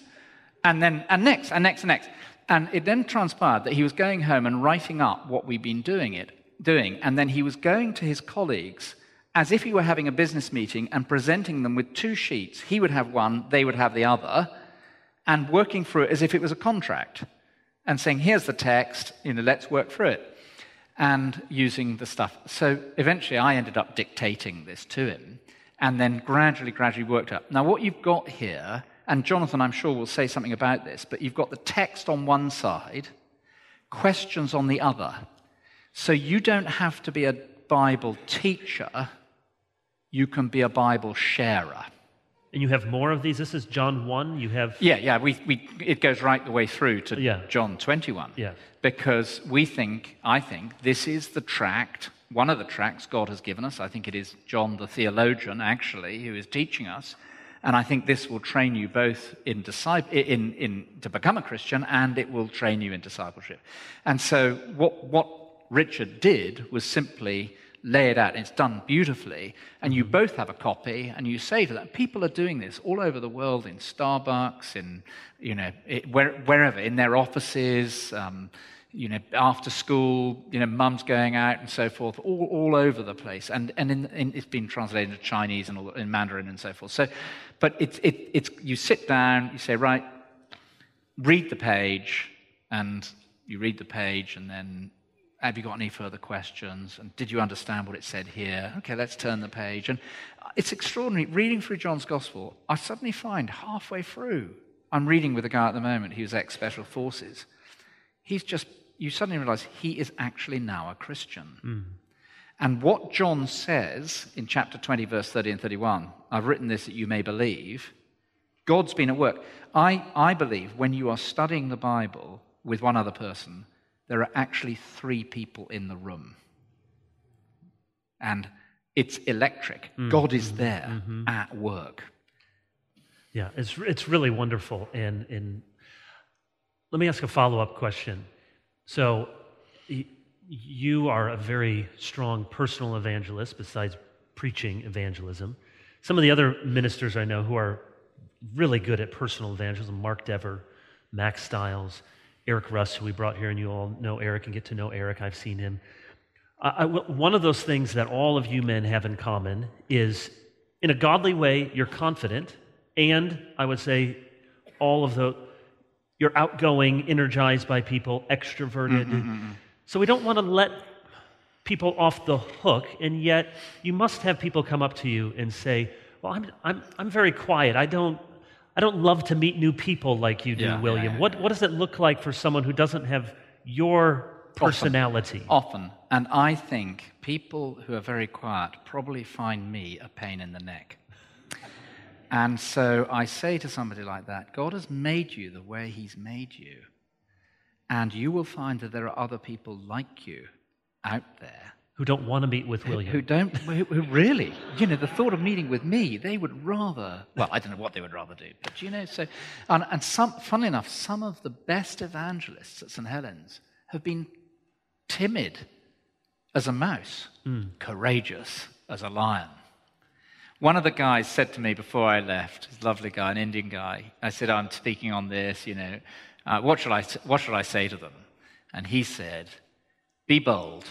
And then, and next, and next, and next. And it then transpired that he was going home and writing up what we'd been doing it, doing, and then he was going to his colleagues as if he were having a business meeting and presenting them with two sheets. He would have one, they would have the other, and working through it as if it was a contract, and saying, "Here's the text, you know, let's work through it." And using the stuff. So eventually I ended up dictating this to him and then gradually, gradually worked up. Now, what you've got here and Jonathan, I'm sure, will say something about this, but you've got the text on one side, questions on the other. So you don't have to be a Bible teacher, you can be a Bible sharer. And you have more of these. This is John 1. You have. Yeah, yeah. We, we, it goes right the way through to yeah. John 21. Yeah. Because we think, I think, this is the tract, one of the tracts God has given us. I think it is John the theologian, actually, who is teaching us and I think this will train you both in, in, in, to become a Christian and it will train you in discipleship. And so, what, what Richard did was simply lay it out. It's done beautifully. And you both have a copy, and you say to them, people are doing this all over the world in Starbucks, in, you know, it, where, wherever, in their offices. Um, you know, after school, you know, mums going out and so forth, all, all over the place. And, and in, in, it's been translated into Chinese and all, in Mandarin and so forth. So, but it's, it, it's, you sit down, you say, right, read the page, and you read the page, and then have you got any further questions? And did you understand what it said here? Okay, let's turn the page. And it's extraordinary. Reading through John's Gospel, I suddenly find halfway through, I'm reading with a guy at the moment who's ex Special Forces. He's just you suddenly realize he is actually now a Christian. Mm. And what John says in chapter 20, verse 30 and 31, I've written this that you may believe, God's been at work. I, I believe when you are studying the Bible with one other person, there are actually three people in the room. And it's electric. Mm. God is there mm-hmm. at work. Yeah, it's, it's really wonderful. And, and let me ask a follow up question. So, you are a very strong personal evangelist besides preaching evangelism. Some of the other ministers I know who are really good at personal evangelism Mark Dever, Mack Stiles, Eric Russ, who we brought here, and you all know Eric and get to know Eric. I've seen him. I, one of those things that all of you men have in common is, in a godly way, you're confident, and I would say, all of the you're outgoing, energized by people, extroverted. Mm-hmm, mm-hmm. So we don't want to let people off the hook, and yet you must have people come up to you and say, Well, I'm, I'm, I'm very quiet. I don't, I don't love to meet new people like you do, yeah, William. Yeah, yeah. What, what does it look like for someone who doesn't have your personality? Often. Often. And I think people who are very quiet probably find me a pain in the neck. And so I say to somebody like that God has made you the way He's made you. And you will find that there are other people like you out there. Who don't want to meet with William. Who don't, who, who really, you know, the thought of meeting with me, they would rather, well, I don't know what they would rather do, but you know, so, and, and some, funnily enough, some of the best evangelists at St. Helens have been timid as a mouse, mm. courageous as a lion. One of the guys said to me before I left, this lovely guy, an Indian guy, I said, I'm speaking on this, you know, uh, what, should I, what should I say to them? And he said, Be bold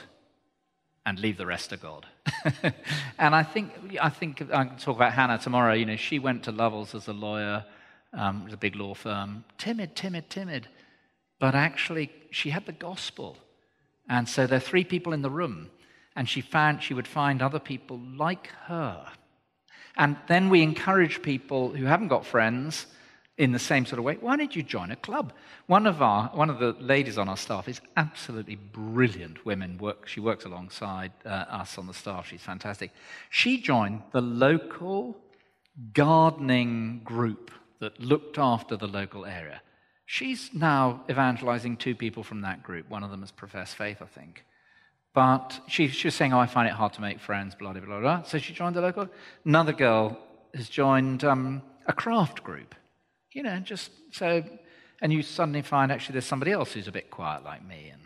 and leave the rest to God. and I think, I think I can talk about Hannah tomorrow. You know, she went to Lovells as a lawyer, um, a big law firm, timid, timid, timid. But actually, she had the gospel. And so there are three people in the room, and she found she would find other people like her. And then we encourage people who haven't got friends in the same sort of way, why don't you join a club? One of, our, one of the ladies on our staff is absolutely brilliant women. Work, she works alongside uh, us on the staff. She's fantastic. She joined the local gardening group that looked after the local area. She's now evangelizing two people from that group. One of them has professed faith, I think. But she, she was saying, Oh, I find it hard to make friends, blah, blah, blah, blah. So she joined the local. Another girl has joined um, a craft group. You know, just so, and you suddenly find actually there's somebody else who's a bit quiet like me. And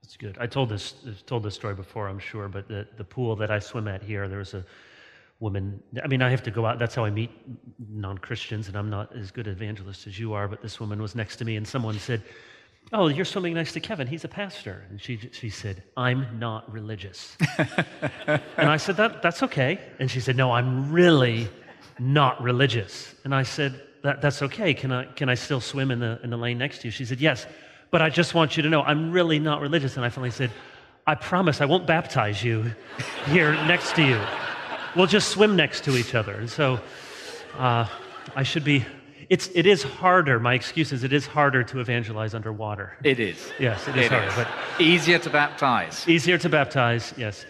that's good. I told this told this story before, I'm sure, but the the pool that I swim at here, there was a woman. I mean, I have to go out. That's how I meet non Christians, and I'm not as good evangelist as you are. But this woman was next to me, and someone said. Oh, you're swimming next to Kevin. He's a pastor. And she, she said, I'm not religious. and I said, that, That's okay. And she said, No, I'm really not religious. And I said, that, that's okay. Can I, can I still swim in the, in the lane next to you? She said, Yes, but I just want you to know I'm really not religious. And I finally said, I promise I won't baptize you here next to you. We'll just swim next to each other. And so uh, I should be. It's, it is harder. My excuse is it is harder to evangelize underwater. It is. Yes, it is it harder. Is. But easier to baptize. Easier to baptize, yes.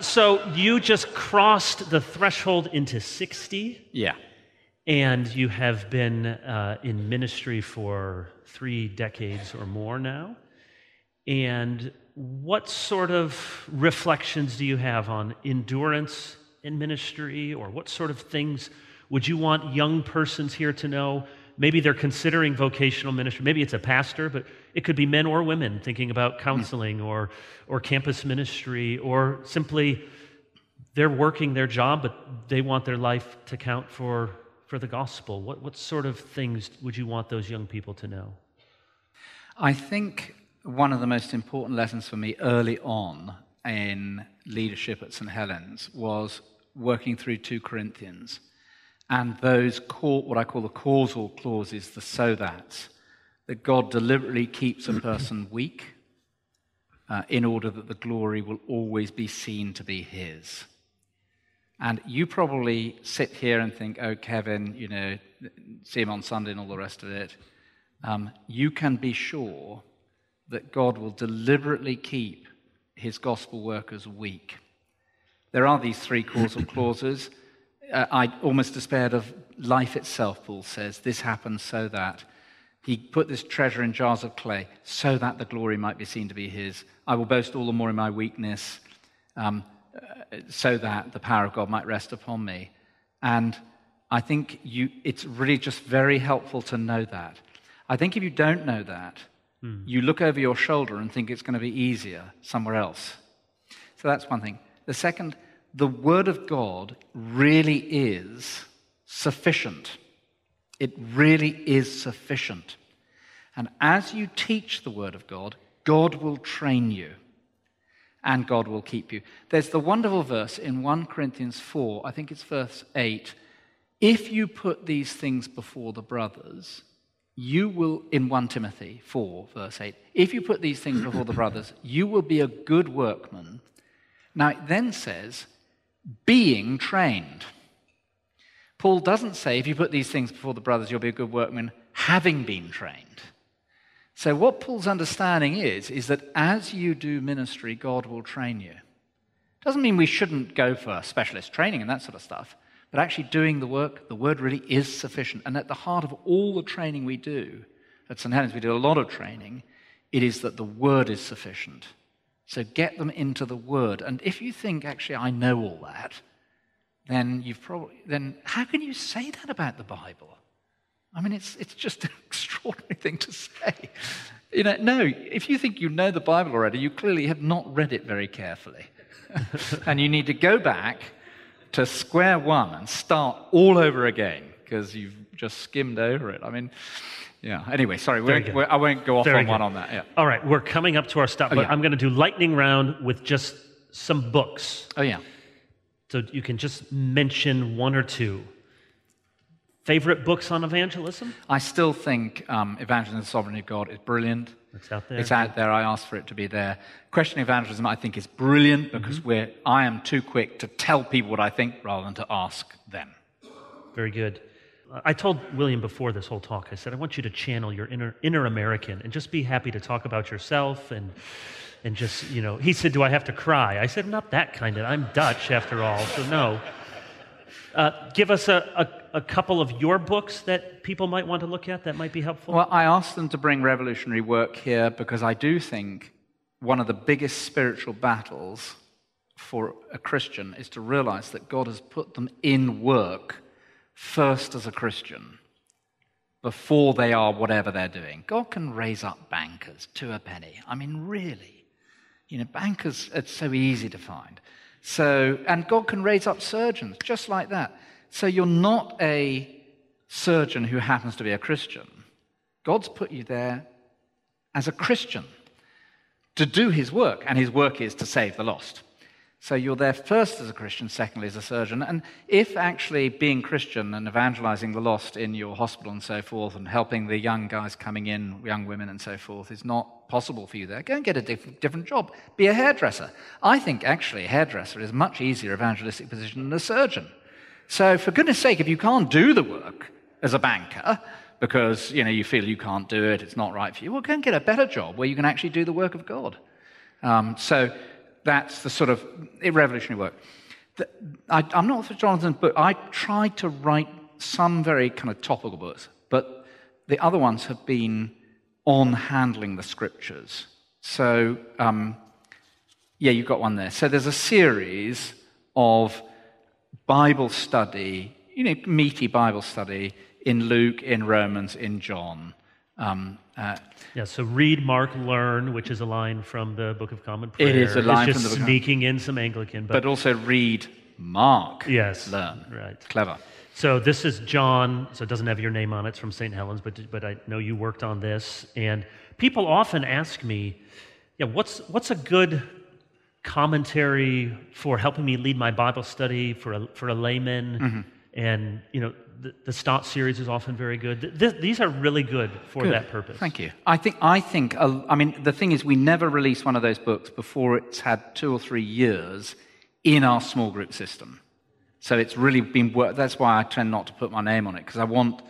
So you just crossed the threshold into 60. Yeah. And you have been uh, in ministry for three decades or more now. And what sort of reflections do you have on endurance in ministry, or what sort of things would you want young persons here to know? Maybe they're considering vocational ministry. Maybe it's a pastor, but it could be men or women thinking about counseling or, or campus ministry, or simply they're working their job, but they want their life to count for for the gospel? What, what sort of things would you want those young people to know? I think one of the most important lessons for me early on in leadership at St. Helens was working through 2 Corinthians and those what I call the causal clauses, the so that's, that God deliberately keeps a person weak uh, in order that the glory will always be seen to be His. And you probably sit here and think, oh, Kevin, you know, see him on Sunday and all the rest of it. Um, you can be sure that God will deliberately keep his gospel workers weak. There are these three causal clauses. Uh, I almost despaired of life itself, Paul says. This happened so that. He put this treasure in jars of clay so that the glory might be seen to be his. I will boast all the more in my weakness. Um, so that the power of God might rest upon me. And I think you, it's really just very helpful to know that. I think if you don't know that, Hmm. You look over your shoulder and think it's going to be easier somewhere else. So that's one thing. The second, the Word of God really is sufficient. It really is sufficient. And as you teach the Word of God, God will train you and God will keep you. There's the wonderful verse in 1 Corinthians 4, I think it's verse 8. If you put these things before the brothers, you will, in 1 Timothy 4, verse 8, if you put these things before the brothers, you will be a good workman. Now it then says, being trained. Paul doesn't say, if you put these things before the brothers, you'll be a good workman, having been trained. So, what Paul's understanding is, is that as you do ministry, God will train you. Doesn't mean we shouldn't go for specialist training and that sort of stuff, but actually doing the work, the word really is sufficient. And at the heart of all the training we do, at St. Helens, we do a lot of training, it is that the word is sufficient. So get them into the word. And if you think, actually, I know all that, then you've probably, then how can you say that about the Bible? I mean, it's, it's just an extraordinary thing to say. You know, no, if you think you know the Bible already, you clearly have not read it very carefully. and you need to go back to square one and start all over again because you've just skimmed over it. I mean, yeah. Anyway, sorry, we're, we're, I won't go off Very on good. one on that. Yeah. All right, we're coming up to our stop, oh, but yeah. I'm going to do lightning round with just some books. Oh yeah. So you can just mention one or two. Favorite books on evangelism? I still think um, Evangelism and the Sovereignty of God is brilliant. It's out there. It's out there. I asked for it to be there. Question evangelism, I think, is brilliant because mm-hmm. we're, I am too quick to tell people what I think rather than to ask them. Very good. I told William before this whole talk, I said, I want you to channel your inner, inner American and just be happy to talk about yourself and, and just, you know, he said, Do I have to cry? I said, Not that kind of. I'm Dutch after all, so no. Uh, give us a, a, a, couple of your books that people might want to look at that might be helpful. Well, I asked them to bring revolutionary work here because I do think one of the biggest spiritual battles for a Christian is to realize that God has put them in work first as a Christian before they are whatever they're doing. God can raise up bankers to a penny. I mean, really. You know, bankers, it's so easy to find. So, and God can raise up surgeons just like that. So you're not a surgeon who happens to be a Christian. God's put you there as a Christian to do his work, and his work is to save the lost. So you're there first as a Christian, secondly as a surgeon. And if actually being Christian and evangelizing the lost in your hospital and so forth, and helping the young guys coming in, young women and so forth, is not possible for you there, go and get a diff- different job. Be a hairdresser. I think actually a hairdresser is a much easier evangelistic position than a surgeon. So for goodness sake, if you can't do the work as a banker, because you know you feel you can't do it, it's not right for you, well, go and get a better job where you can actually do the work of God. Um, so that's the sort of revolutionary work. The, I, am not for Jonathan, but I tried to write some very kind of topical books, but the other ones have been on handling the scriptures. So, um, yeah, you've got one there. So there's a series of Bible study, you know, meaty Bible study in Luke, in Romans, in John. Um, uh, yeah, so read, mark, learn, which is a line from the Book of Common Prayer. It is a line it's from the Book sneaking in some Anglican, but, but also read, mark, yes, learn. Right, clever. So this is John. So it doesn't have your name on it. It's from St. Helens, but but I know you worked on this. And people often ask me, yeah, what's what's a good commentary for helping me lead my Bible study for a for a layman? Mm-hmm. And you know, the, the Stott series is often very good. Th- these are really good for good. that purpose. Thank you. I think, I think, I mean, the thing is, we never release one of those books before it's had two or three years in our small group system. So it's really been work. That's why I tend not to put my name on it because I want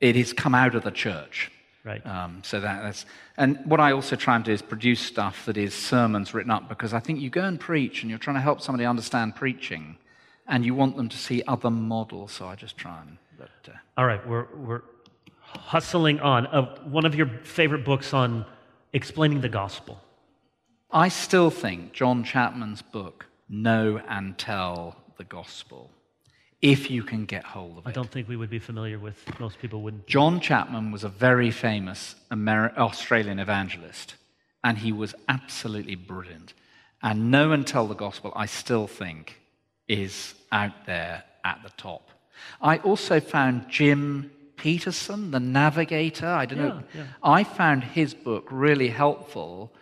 it has come out of the church. Right. Um, so that, that's and what I also try and do is produce stuff that is sermons written up because I think you go and preach and you're trying to help somebody understand preaching, and you want them to see other models. So I just try and but, uh, All right, we're, we're hustling on. Uh, one of your favorite books on explaining the gospel. I still think John Chapman's book, Know and Tell the Gospel, if you can get hold of it. I don't think we would be familiar with, most people wouldn't. John Chapman was a very famous Ameri- Australian evangelist, and he was absolutely brilliant. And Know and Tell the Gospel, I still think, is out there at the top. I also found Jim Petersen, the navigator. I don't know. Yeah, yeah. I found his book really helpful.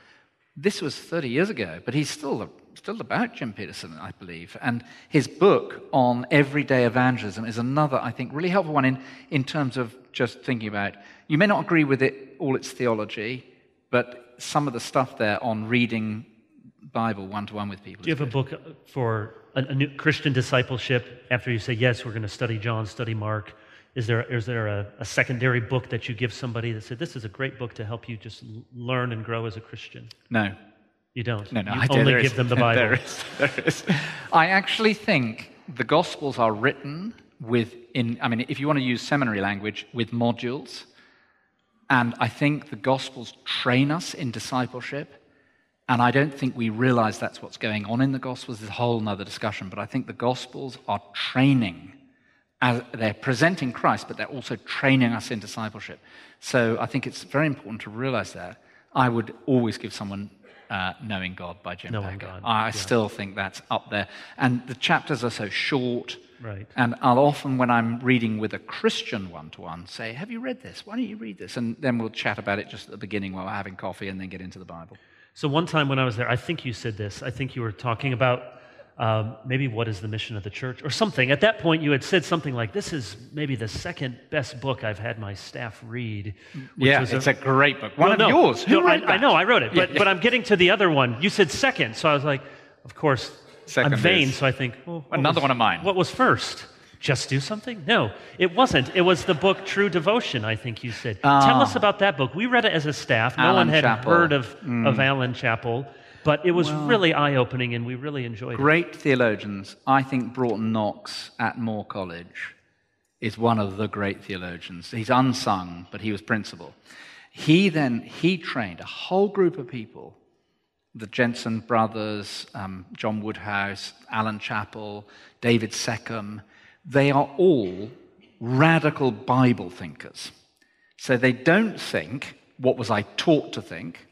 This was 30 years ago, but he's still, still about Jim Petersen, I believe. And his book on everyday evangelism is another, I think, really helpful one in, in terms of just thinking about. You may not agree with it, all its theology, but some of the stuff there on reading Bible one to one with people. Do you have a book for a, a new Christian discipleship after you say, yes, we're going to study John, study Mark? Is there, is there a, a secondary book that you give somebody that said, this is a great book to help you just learn and grow as a Christian? No. You don't. No, no, you I only give is. them the Bible. there is. There is. I actually think the Gospels are written with, in, I mean, if you want to use seminary language, with modules. And I think the Gospels train us in discipleship. And I don't think we realize that's what's going on in the Gospels. There's a whole other discussion. But I think the Gospels are training. As they're presenting Christ, but they're also training us in discipleship. So I think it's very important to realize that. I would always give someone uh, Knowing God by Jim Knowing Packer. God, I yeah. still think that's up there. And the chapters are so short. Right. And I'll often, when I'm reading with a Christian one to one, say, Have you read this? Why don't you read this? And then we'll chat about it just at the beginning while we're having coffee and then get into the Bible. So one time when I was there, I think you said this. I think you were talking about um, maybe what is the mission of the church or something. At that point, you had said something like, "This is maybe the second best book I've had my staff read." which yeah, it's a, great book. One Well, of no, yours. Who no, I, wrote I that? know I wrote it, but Yeah, yeah. but I'm getting to the other one. You said second, so I was like, of course, Second I'm vain. is- So I think well, Another was- one of mine. What was first? Just do something? No, it wasn't. It was the book True Devotion. I think you said. Tell Ah. us about that book. We read it as a staff. No Alan one had Chapple. Mm. heard of of Alan Chapple, but it was really eye opening, and we really enjoyed it. Great theologians. I think Broughton Knox at Moore College is one of the great theologians. He's unsung, but he was principal. He then he trained a whole group of people, the Jensen brothers, um, John Woodhouse, Alan Chapple, David Seccombe. They are all radical Bible thinkers. So they don't think, what was I taught to think?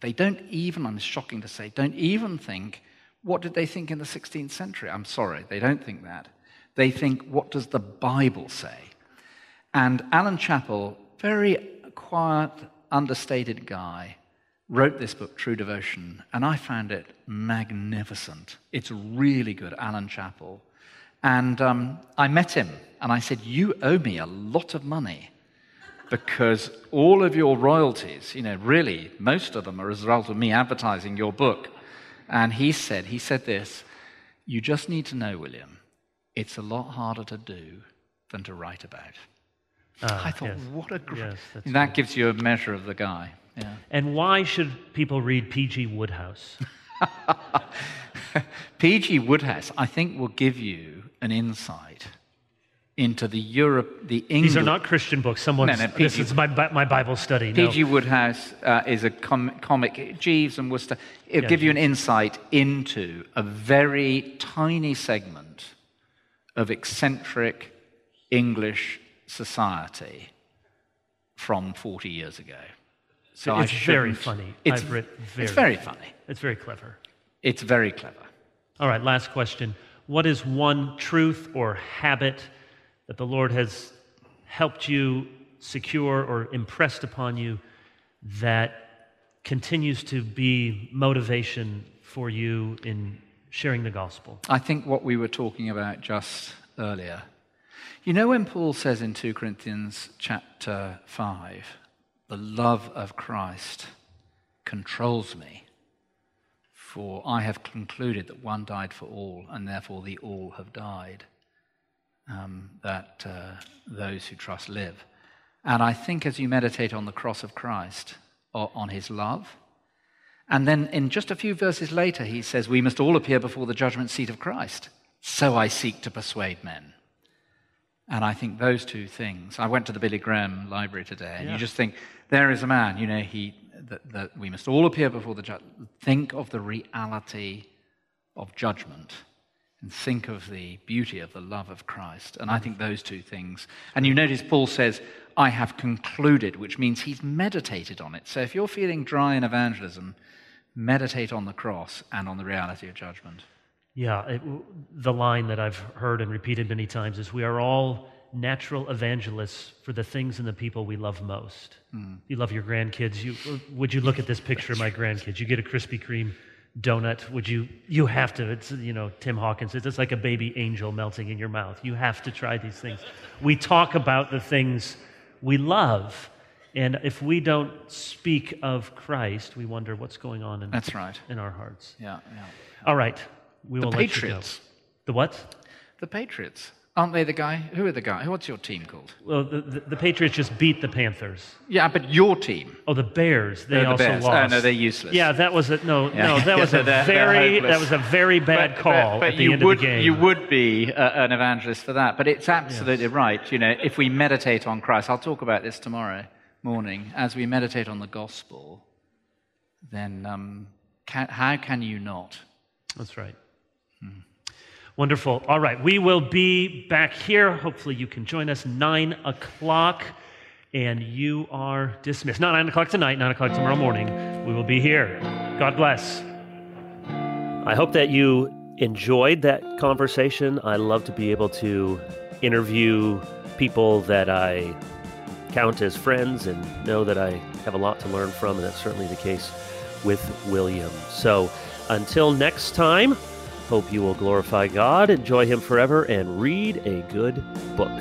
They don't even, I'm shocking to say, don't even think, what did they think in the 16th century? I'm sorry, they don't think that. They think, what does the Bible say? And Alan Chapple, very quiet, understated guy, wrote this book, True Devotion, and I found it magnificent. It's really good, Alan Chapple. And um, I met him, and I said, You owe me a lot of money because all of your royalties, you know, really, most of them are as a result of me advertising your book. And he said, he said this, you just need to know, William, it's a lot harder to do than to write about. Ah, I thought, yes. what a great, Yes, that gives you a measure of the guy. Yeah. And why should people read P.G. Wodehouse? P.G. Wodehouse, I think, will give you an insight into the Europe, the English. These are not Christian books. Someone, No, no, this is my, my Bible study. No. P.G. Wodehouse uh, is a com- comic, Jeeves and Wooster. It'll Yeah, give you an insight into a very tiny segment of eccentric English society from 40 years ago. So it's very funny. It's, I've read very, it's very funny. It's very clever. It's very clever. All right, last question. What is one truth or habit that the Lord has helped you secure or impressed upon you that continues to be motivation for you in sharing the gospel? I think what we were talking about just earlier. You know, when Paul says in 2 Corinthians chapter 5, the love of Christ controls me, for I have concluded that one died for all, and therefore the all have died, um, that uh, those who trust live. And I think as you meditate on the cross of Christ, or on his love, and then in just a few verses later, he says, We must all appear before the judgment seat of Christ. So I seek to persuade men. And I think those two things. I went to the Billy Graham library today, and Yeah. you just think, there is a man, you know, he, that, that we must all appear before the judge. Think of the reality of judgment. and think of the beauty of the love of Christ. And I think those two things. And you notice Paul says, I have concluded, which means he's meditated on it. So if you're feeling dry in evangelism, meditate on the cross and on the reality of judgment. Yeah, it, the line that I've heard and repeated many times is we are all natural evangelists for the things and the people we love most. Mm. You love your grandkids. You, would you look at this picture of my grandkids? You get a Krispy Kreme donut. Would you? You have to. It's you know Tim Hawkins. It's like a baby angel melting in your mouth. You have to try these things. We talk about the things we love, and if we don't speak of Christ, we wonder what's going on in that's right in our hearts. Yeah, yeah. All right, we the will Patriots. let you go. The what? The Patriots. Aren't they the guy? Who are the guy? What's your team called? Well, the, the, the Patriots just beat the Panthers. Yeah, but your team. Oh, the Bears. They the also Bears. lost. Oh, no, they're useless. Yeah, that was a no, yeah. no, that was a they're, very they're that was a very bad but, call but, but at the you end would, of the game. You would be uh, an evangelist for that, but it's absolutely yes. right. You know, if we meditate on Christ, I'll talk about this tomorrow morning. As we meditate on the gospel, then um, can, how can you not? That's right. Hmm. Wonderful. All right, we will be back here. Hopefully, you can join us nine o'clock, and you are dismissed. Not nine o'clock tonight, nine o'clock tomorrow morning. We will be here. God bless. I hope that you enjoyed that conversation. I love to be able to interview people that I count as friends and know that I have a lot to learn from, and that's certainly the case with William. So until next time, Hope you will glorify God, enjoy Him forever, and read a good book.